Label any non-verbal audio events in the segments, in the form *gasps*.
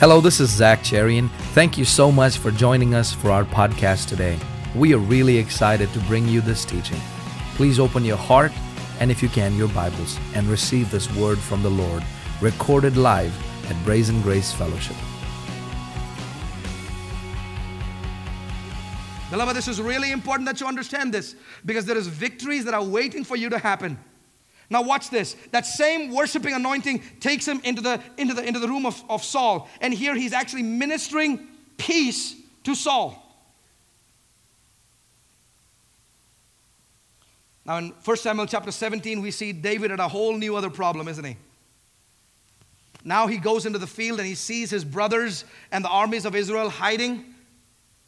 Hello, this is Zach Cherian. Thank you so much for joining us for our podcast today. We are really excited to bring you this teaching. Please open your heart and, if you can, your Bibles and receive this word from the Lord, recorded live at Brazen Grace Fellowship. Beloved, this is really important that you understand this because there is victories that are waiting for you to happen. Now watch this. That same worshiping anointing takes him into the, into the, into the room of, of Saul. And here he's actually ministering peace to Saul. Now in 1 Samuel chapter 17, we see David had a whole new other problem, isn't he? Now he goes into the field and he sees his brothers and the armies of Israel hiding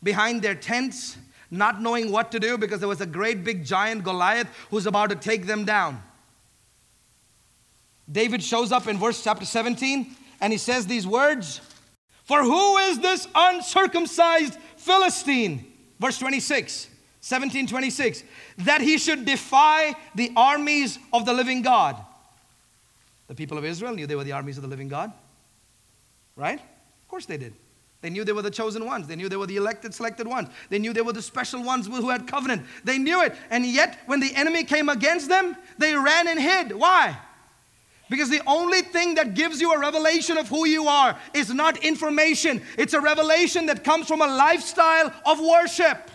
behind their tents, not knowing what to do because there was a great big giant Goliath who's about to take them down. David shows up in verse chapter 17 and he says these words For who is this uncircumcised Philistine? Verse 26, 17 26, that he should defy the armies of the living God. The people of Israel knew they were the armies of the living God, right? Of course they did. They knew they were the chosen ones. They knew they were the elected, selected ones. They knew they were the special ones who had covenant. They knew it. And yet, when the enemy came against them, they ran and hid. Why? Because the only thing that gives you a revelation of who you are is not information, it's a revelation that comes from a lifestyle of worship.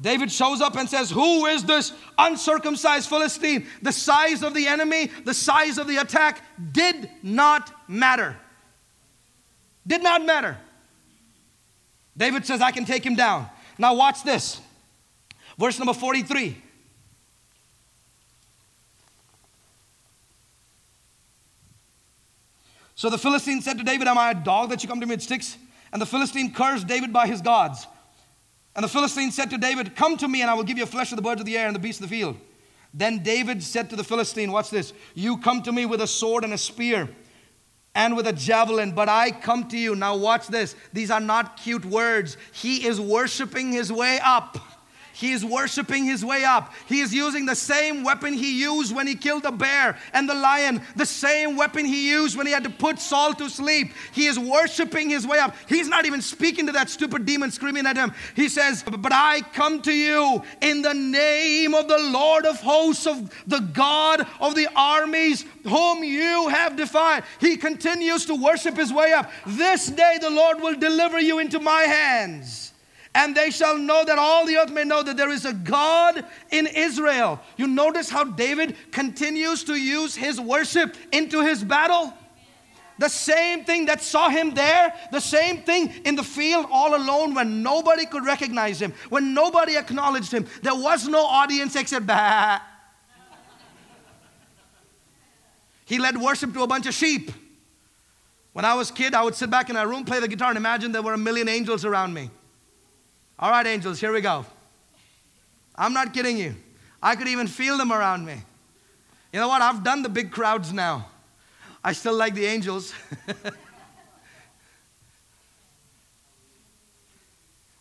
David shows up and says, Who is this uncircumcised Philistine? The size of the enemy, the size of the attack did not matter. Did not matter. David says, I can take him down. Now, watch this. Verse number 43. So the Philistine said to David, Am I a dog that you come to me with sticks? And the Philistine cursed David by his gods. And the Philistine said to David, Come to me, and I will give you flesh of the birds of the air and the beasts of the field. Then David said to the Philistine, Watch this, you come to me with a sword and a spear and with a javelin, but I come to you. Now, watch this. These are not cute words. He is worshiping his way up. He is worshiping his way up. He is using the same weapon he used when he killed the bear and the lion, the same weapon he used when he had to put Saul to sleep. He is worshiping his way up. He's not even speaking to that stupid demon screaming at him. He says, But I come to you in the name of the Lord of hosts, of the God of the armies, whom you have defied. He continues to worship his way up. This day the Lord will deliver you into my hands and they shall know that all the earth may know that there is a God in Israel. You notice how David continues to use his worship into his battle? The same thing that saw him there, the same thing in the field all alone when nobody could recognize him, when nobody acknowledged him. There was no audience except bah. *laughs* He led worship to a bunch of sheep. When I was a kid, I would sit back in a room, play the guitar, and imagine there were a million angels around me. All right, angels, here we go. I'm not kidding you. I could even feel them around me. You know what? I've done the big crowds now. I still like the angels. *laughs*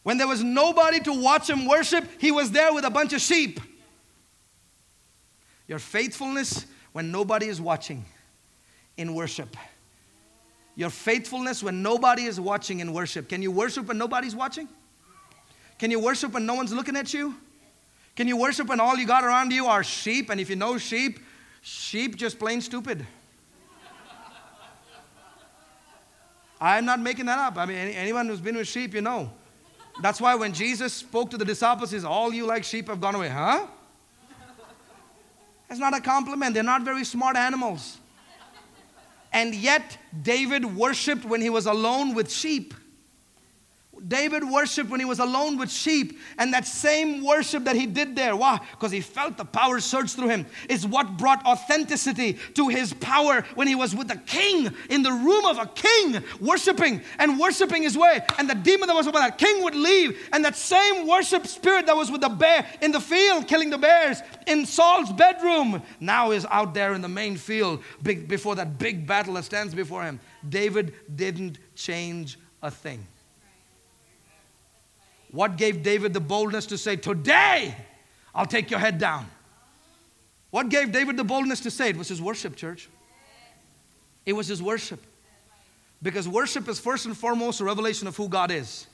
when there was nobody to watch him worship, he was there with a bunch of sheep. Your faithfulness when nobody is watching in worship. Your faithfulness when nobody is watching in worship. Can you worship when nobody's watching? Can you worship when no one's looking at you? Can you worship when all you got around you are sheep? And if you know sheep, sheep just plain stupid. I'm not making that up. I mean, anyone who's been with sheep, you know. That's why when Jesus spoke to the disciples, he says, All you like sheep have gone away. Huh? That's not a compliment. They're not very smart animals. And yet, David worshiped when he was alone with sheep. David worshiped when he was alone with sheep, and that same worship that he did there, why? Because he felt the power surge through him, is what brought authenticity to his power when he was with the king in the room of a king, worshiping and worshiping his way. And the demon that was with that king would leave, and that same worship spirit that was with the bear in the field, killing the bears in Saul's bedroom, now is out there in the main field big, before that big battle that stands before him. David didn't change a thing. What gave David the boldness to say, Today I'll take your head down? What gave David the boldness to say? It was his worship, church. It was his worship. Because worship is first and foremost a revelation of who God is.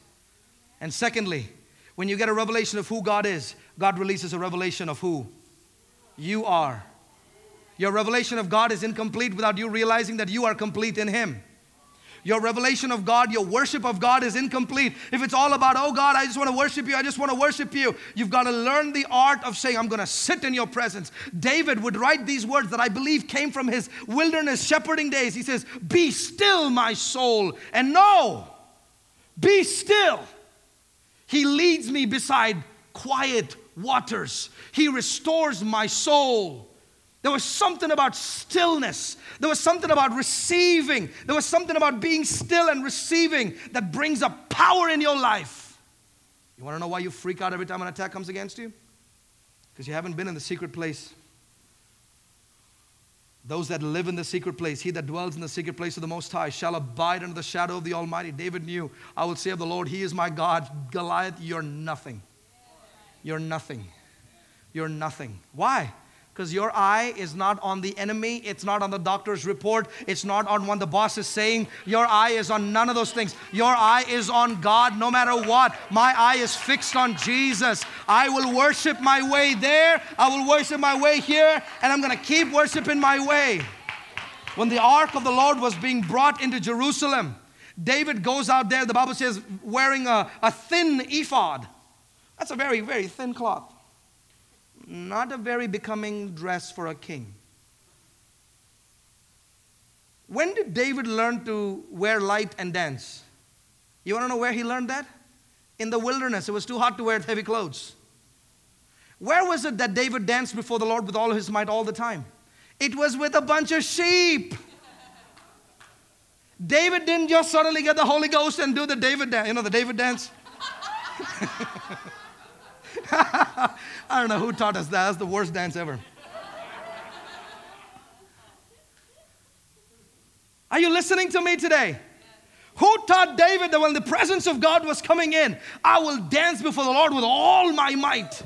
And secondly, when you get a revelation of who God is, God releases a revelation of who you are. Your revelation of God is incomplete without you realizing that you are complete in Him. Your revelation of God, your worship of God is incomplete. If it's all about, oh God, I just want to worship you, I just want to worship you, you've got to learn the art of saying, I'm going to sit in your presence. David would write these words that I believe came from his wilderness shepherding days. He says, Be still, my soul, and know, be still. He leads me beside quiet waters, He restores my soul. There was something about stillness. There was something about receiving. There was something about being still and receiving that brings a power in your life. You want to know why you freak out every time an attack comes against you? Because you haven't been in the secret place. Those that live in the secret place, he that dwells in the secret place of the Most High, shall abide under the shadow of the Almighty. David knew, I will say of the Lord, He is my God. Goliath, you're nothing. You're nothing. You're nothing. Why? Because your eye is not on the enemy, it's not on the doctor's report, it's not on what the boss is saying. Your eye is on none of those things. Your eye is on God no matter what. My eye is fixed on Jesus. I will worship my way there, I will worship my way here, and I'm going to keep worshiping my way. When the ark of the Lord was being brought into Jerusalem, David goes out there, the Bible says, wearing a, a thin ephod. That's a very, very thin cloth not a very becoming dress for a king. When did David learn to wear light and dance? You want to know where he learned that? In the wilderness. It was too hot to wear heavy clothes. Where was it that David danced before the Lord with all his might all the time? It was with a bunch of sheep. David didn't just suddenly get the Holy Ghost and do the David dance. You know the David dance? *laughs* I don't know who taught us that. That's the worst dance ever. Are you listening to me today? Who taught David that when the presence of God was coming in, I will dance before the Lord with all my might?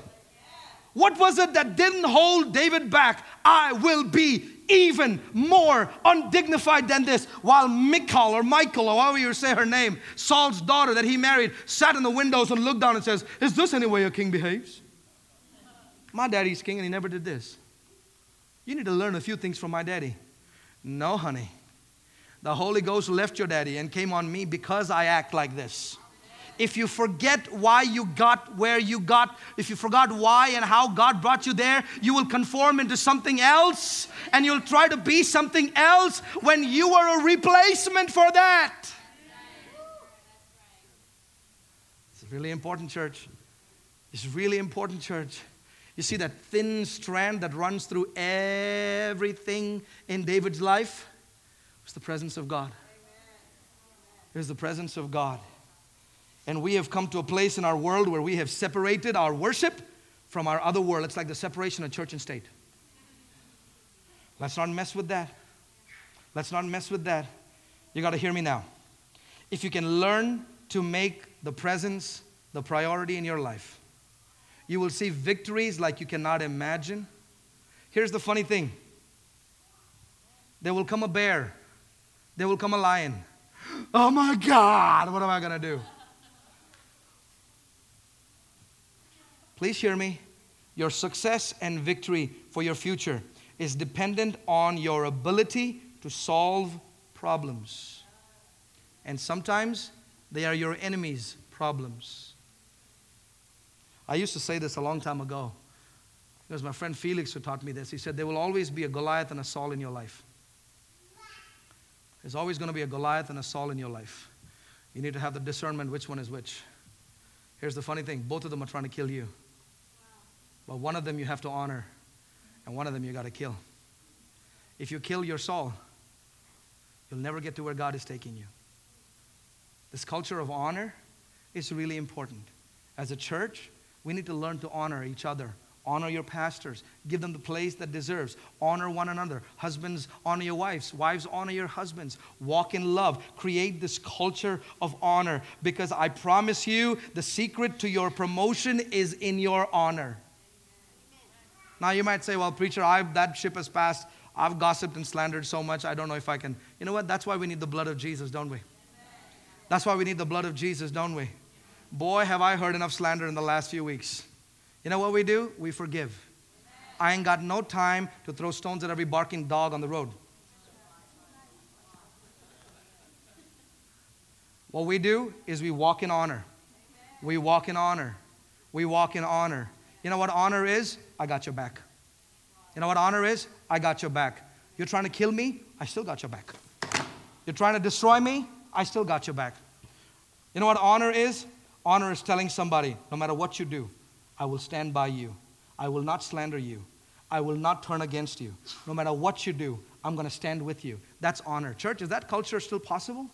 What was it that didn't hold David back? I will be even more undignified than this. While Michal or Michael, or however you say her name, Saul's daughter that he married, sat in the windows and looked down and says, Is this any way a king behaves? My daddy's king and he never did this. You need to learn a few things from my daddy. No, honey. The Holy Ghost left your daddy and came on me because I act like this if you forget why you got where you got, if you forgot why and how God brought you there, you will conform into something else and you'll try to be something else when you are a replacement for that. It's a really important, church. It's a really important, church. You see that thin strand that runs through everything in David's life? It's the presence of God. It's the presence of God. And we have come to a place in our world where we have separated our worship from our other world. It's like the separation of church and state. Let's not mess with that. Let's not mess with that. You got to hear me now. If you can learn to make the presence the priority in your life, you will see victories like you cannot imagine. Here's the funny thing there will come a bear, there will come a lion. *gasps* Oh my God, what am I going to do? Please hear me. Your success and victory for your future is dependent on your ability to solve problems. And sometimes they are your enemy's problems. I used to say this a long time ago. It was my friend Felix who taught me this. He said, There will always be a Goliath and a Saul in your life. There's always going to be a Goliath and a Saul in your life. You need to have the discernment which one is which. Here's the funny thing both of them are trying to kill you. But one of them you have to honor, and one of them you got to kill. If you kill your Saul, you'll never get to where God is taking you. This culture of honor is really important. As a church, we need to learn to honor each other. Honor your pastors. Give them the place that deserves. Honor one another. Husbands, honor your wives. Wives, honor your husbands. Walk in love. Create this culture of honor because I promise you the secret to your promotion is in your honor. Now you might say, well, preacher, I've, that ship has passed. I've gossiped and slandered so much, I don't know if I can. You know what? That's why we need the blood of Jesus, don't we? That's why we need the blood of Jesus, don't we? Boy, have I heard enough slander in the last few weeks. You know what we do? We forgive. I ain't got no time to throw stones at every barking dog on the road. What we do is we walk in honor. We walk in honor. We walk in honor. You know what honor is? I got your back. You know what honor is? I got your back. You're trying to kill me? I still got your back. You're trying to destroy me? I still got your back. You know what honor is? Honor is telling somebody, no matter what you do, I will stand by you. I will not slander you. I will not turn against you. No matter what you do, I'm going to stand with you. That's honor. Church, is that culture still possible?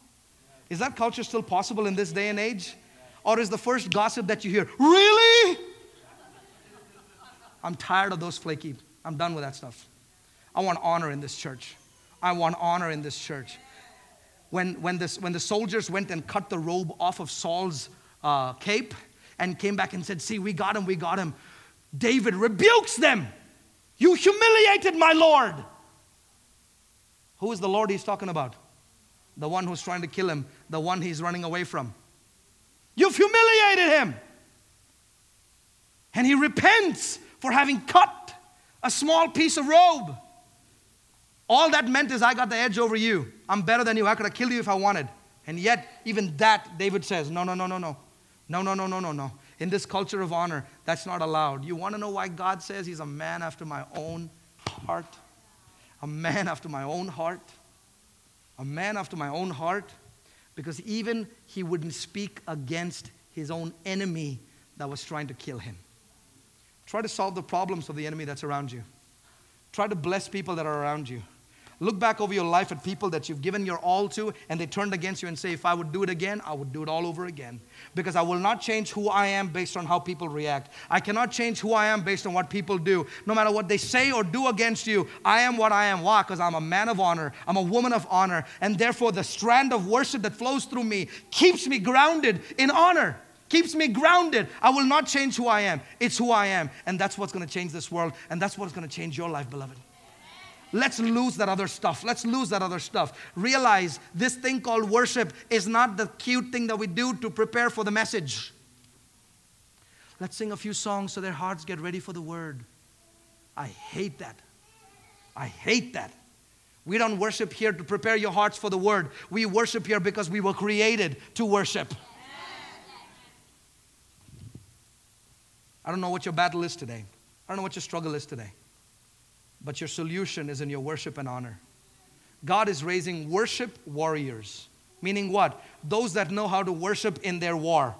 Is that culture still possible in this day and age? Or is the first gossip that you hear, really? I'm tired of those flaky. I'm done with that stuff. I want honor in this church. I want honor in this church. When, when, this, when the soldiers went and cut the robe off of Saul's uh, cape and came back and said, See, we got him, we got him, David rebukes them. You humiliated my Lord. Who is the Lord he's talking about? The one who's trying to kill him, the one he's running away from. You've humiliated him. And he repents for having cut a small piece of robe. All that meant is, I got the edge over you. I'm better than you. I could have killed you if I wanted. And yet, even that, David says, no, no, no, no, no. No, no, no, no, no, no. In this culture of honor, that's not allowed. You want to know why God says he's a man after my own heart? A man after my own heart? A man after my own heart? Because even he wouldn't speak against his own enemy that was trying to kill him. Try to solve the problems of the enemy that's around you. Try to bless people that are around you. Look back over your life at people that you've given your all to and they turned against you and say, If I would do it again, I would do it all over again. Because I will not change who I am based on how people react. I cannot change who I am based on what people do. No matter what they say or do against you, I am what I am. Why? Because I'm a man of honor, I'm a woman of honor. And therefore, the strand of worship that flows through me keeps me grounded in honor keeps me grounded. I will not change who I am. It's who I am. And that's what's going to change this world. And that's what's going to change your life, beloved. Let's lose that other stuff. Let's lose that other stuff. Realize this thing called worship is not the cute thing that we do to prepare for the message. Let's sing a few songs so their hearts get ready for the word. I hate that. I hate that. We don't worship here to prepare your hearts for the word. We worship here because we were created to worship. I don't know what your battle is today. I don't know what your struggle is today. But your solution is in your worship and honor. God is raising worship warriors, meaning what? Those that know how to worship in their war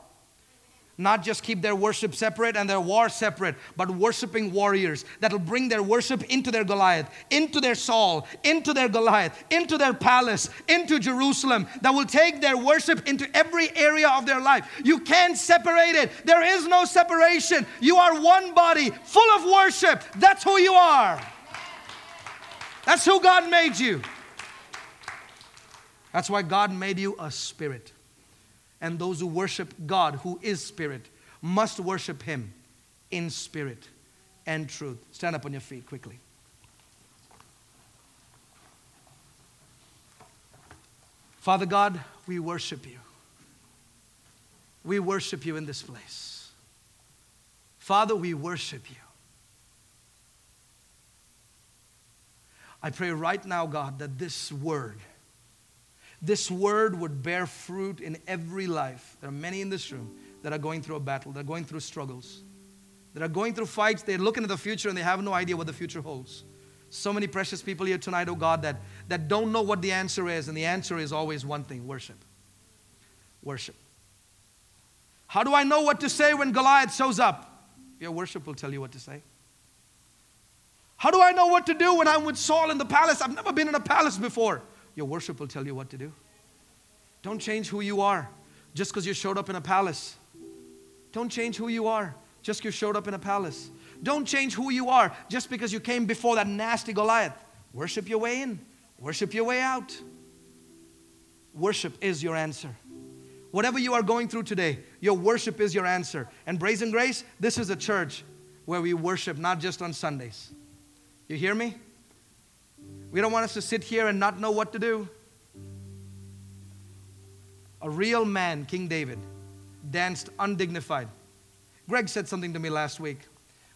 not just keep their worship separate and their war separate, but worshiping warriors that'll bring their worship into their Goliath, into their Saul, into their Goliath, into their palace, into Jerusalem, that will take their worship into every area of their life. You can't separate it. There is no separation. You are one body full of worship. That's who you are. That's who God made you. That's why God made you a spirit and those who worship God, who is spirit, must worship Him in spirit and truth. Stand up on your feet quickly. Father God, we worship you. We worship you in this place. Father, we worship you. I pray right now, God, that this word this word would bear fruit in every life. There are many in this room that are going through a battle, that are going through struggles, that are going through fights. They're looking at the future and they have no idea what the future holds. So many precious people here tonight, oh God, that, that don't know what the answer is. And the answer is always one thing worship. Worship. How do I know what to say when Goliath shows up? Your worship will tell you what to say. How do I know what to do when I'm with Saul in the palace? I've never been in a palace before. Your worship will tell you what to do. Don't change who you are just because you showed up in a palace. Don't change who you are just because you showed up in a palace. Don't change who you are just because you came before that nasty Goliath. Worship your way in, worship your way out. Worship is your answer. Whatever you are going through today, your worship is your answer. And Brazen Grace, this is a church where we worship not just on Sundays. You hear me? We don't want us to sit here and not know what to do. A real man, King David, danced undignified. Greg said something to me last week.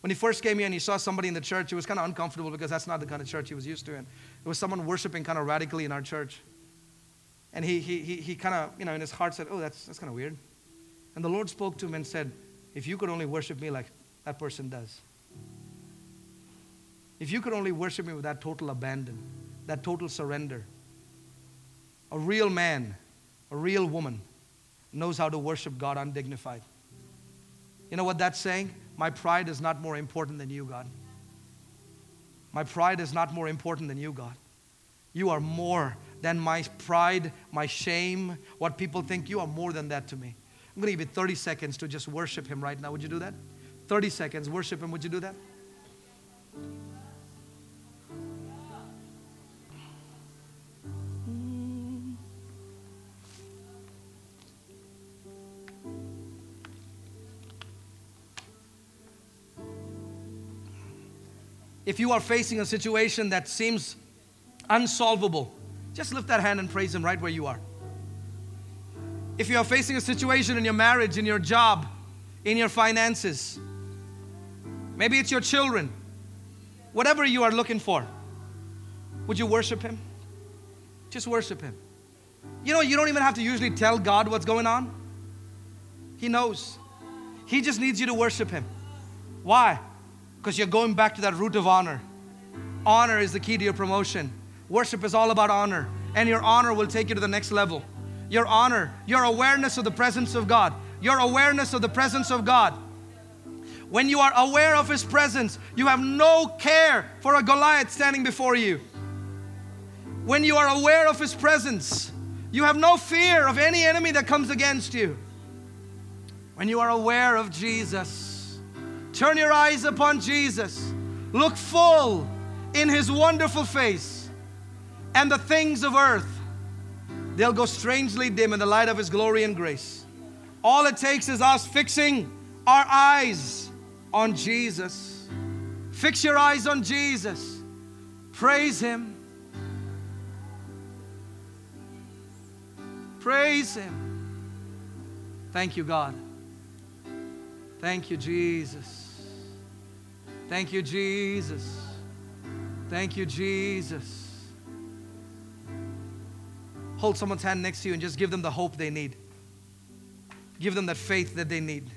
When he first came here and he saw somebody in the church, he was kind of uncomfortable because that's not the kind of church he was used to. And there was someone worshiping kind of radically in our church. And he, he, he, he kind of, you know, in his heart said, Oh, that's, that's kind of weird. And the Lord spoke to him and said, If you could only worship me like that person does, if you could only worship me with that total abandon, that total surrender, a real man, a real woman knows how to worship God undignified. You know what that's saying? My pride is not more important than you, God. My pride is not more important than you, God. You are more than my pride, my shame, what people think. You are more than that to me. I'm going to give you 30 seconds to just worship Him right now. Would you do that? 30 seconds, worship Him. Would you do that? If you are facing a situation that seems unsolvable, just lift that hand and praise Him right where you are. If you are facing a situation in your marriage, in your job, in your finances, maybe it's your children, whatever you are looking for, would you worship Him? Just worship Him. You know, you don't even have to usually tell God what's going on, He knows. He just needs you to worship Him. Why? Because you're going back to that root of honor. Honor is the key to your promotion. Worship is all about honor, and your honor will take you to the next level. Your honor, your awareness of the presence of God, your awareness of the presence of God. When you are aware of His presence, you have no care for a Goliath standing before you. When you are aware of His presence, you have no fear of any enemy that comes against you. When you are aware of Jesus, Turn your eyes upon Jesus. Look full in his wonderful face, and the things of earth, they'll go strangely dim in the light of his glory and grace. All it takes is us fixing our eyes on Jesus. Fix your eyes on Jesus. Praise him. Praise him. Thank you, God. Thank you, Jesus. Thank you, Jesus. Thank you, Jesus. Hold someone's hand next to you and just give them the hope they need. Give them that faith that they need.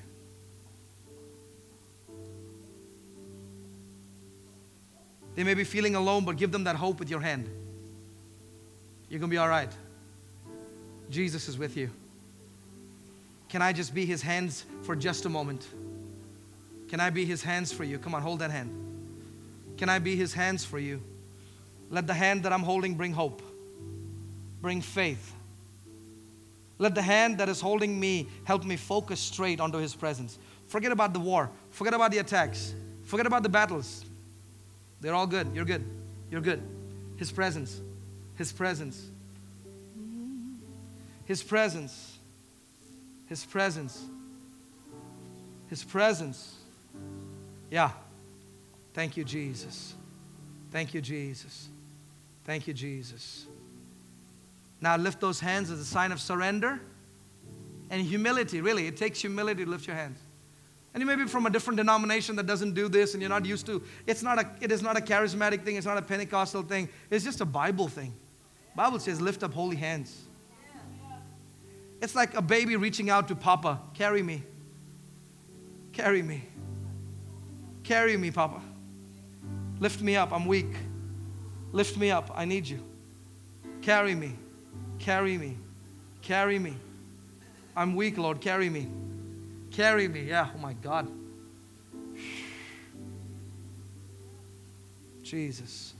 They may be feeling alone, but give them that hope with your hand. You're going to be all right. Jesus is with you. Can I just be his hands for just a moment? Can I be his hands for you? Come on, hold that hand. Can I be his hands for you? Let the hand that I'm holding bring hope, bring faith. Let the hand that is holding me help me focus straight onto his presence. Forget about the war, forget about the attacks, forget about the battles. They're all good. You're good. You're good. His presence, his presence, his presence, his presence, his presence. Yeah. Thank you, Jesus. Thank you, Jesus. Thank you, Jesus. Now lift those hands as a sign of surrender and humility. Really, it takes humility to lift your hands. And you may be from a different denomination that doesn't do this and you're not used to. It's not a, it is not a charismatic thing, it's not a Pentecostal thing. It's just a Bible thing. Bible says lift up holy hands. It's like a baby reaching out to Papa, carry me. Carry me. Carry me, Papa. Lift me up. I'm weak. Lift me up. I need you. Carry me. Carry me. Carry me. I'm weak, Lord. Carry me. Carry me. Yeah. Oh my God. Jesus.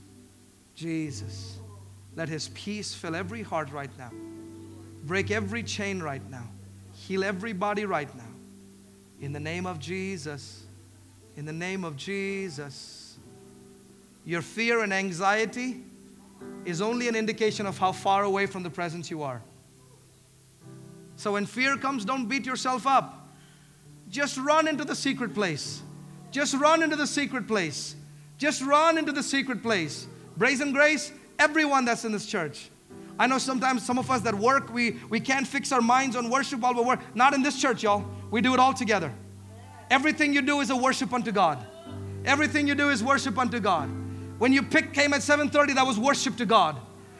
Jesus. Let his peace fill every heart right now. Break every chain right now. Heal every body right now. In the name of Jesus in the name of Jesus. Your fear and anxiety is only an indication of how far away from the presence you are. So when fear comes, don't beat yourself up. Just run into the secret place. Just run into the secret place. Just run into the secret place. Brazen Grace, Everyone that's in this church. I know sometimes some of us that work, we, we can't fix our minds on worship while we work. Not in this church, y'all. We do it all together. Everything you do is a worship unto God. Everything you do is worship unto God. When you picked came at 7:30, that was worship to God.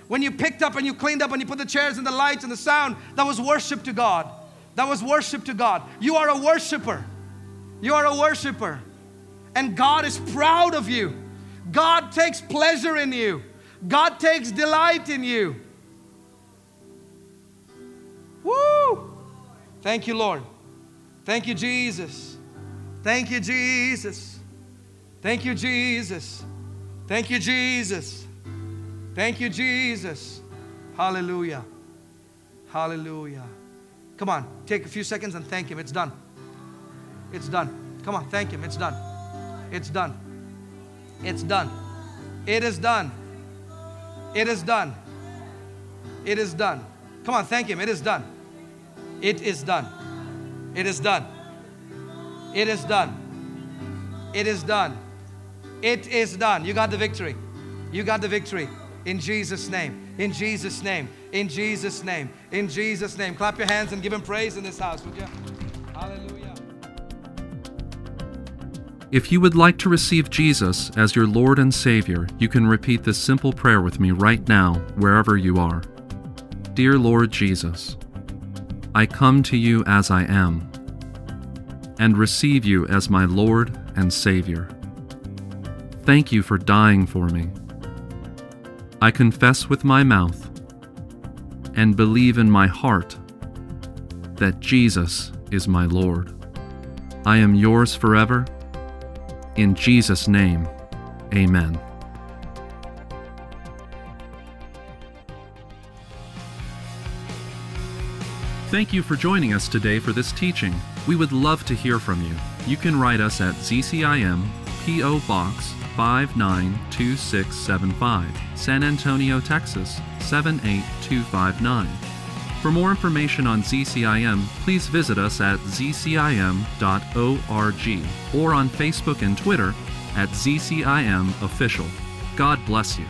When you picked up and you cleaned up and you put the chairs and the lights and the sound, that was worship to God. That was worship to God. You are a worshiper. You are a worshiper. And God is proud of you. God takes pleasure in you. God takes delight in you. Woo! Thank you, Lord. Thank you, Jesus. Thank you, Jesus. Thank you, Jesus. Thank you, Jesus. Thank you, Jesus. Hallelujah. Hallelujah. Come on, take a few seconds and thank Him. It's done. It's done. Come on, thank Him. It's done. It's done. It's done. It is done. It is done. It is done. Come on, thank Him. It is done. It is done. It is done. It is done. It is done. It is done. You got the victory. You got the victory. In Jesus' name. In Jesus' name. In Jesus' name. In Jesus' name. Clap your hands and give Him praise in this house, would you? Hallelujah. If you would like to receive Jesus as your Lord and Savior, you can repeat this simple prayer with me right now, wherever you are. Dear Lord Jesus, I come to you as I am and receive you as my Lord and Savior. Thank you for dying for me. I confess with my mouth and believe in my heart that Jesus is my Lord. I am yours forever. In Jesus' name, amen. Thank you for joining us today for this teaching. We would love to hear from you. You can write us at ZCIM P.O. Box 592675, San Antonio, Texas 78259. For more information on ZCIM, please visit us at zcim.org or on Facebook and Twitter at ZCIM Official. God bless you.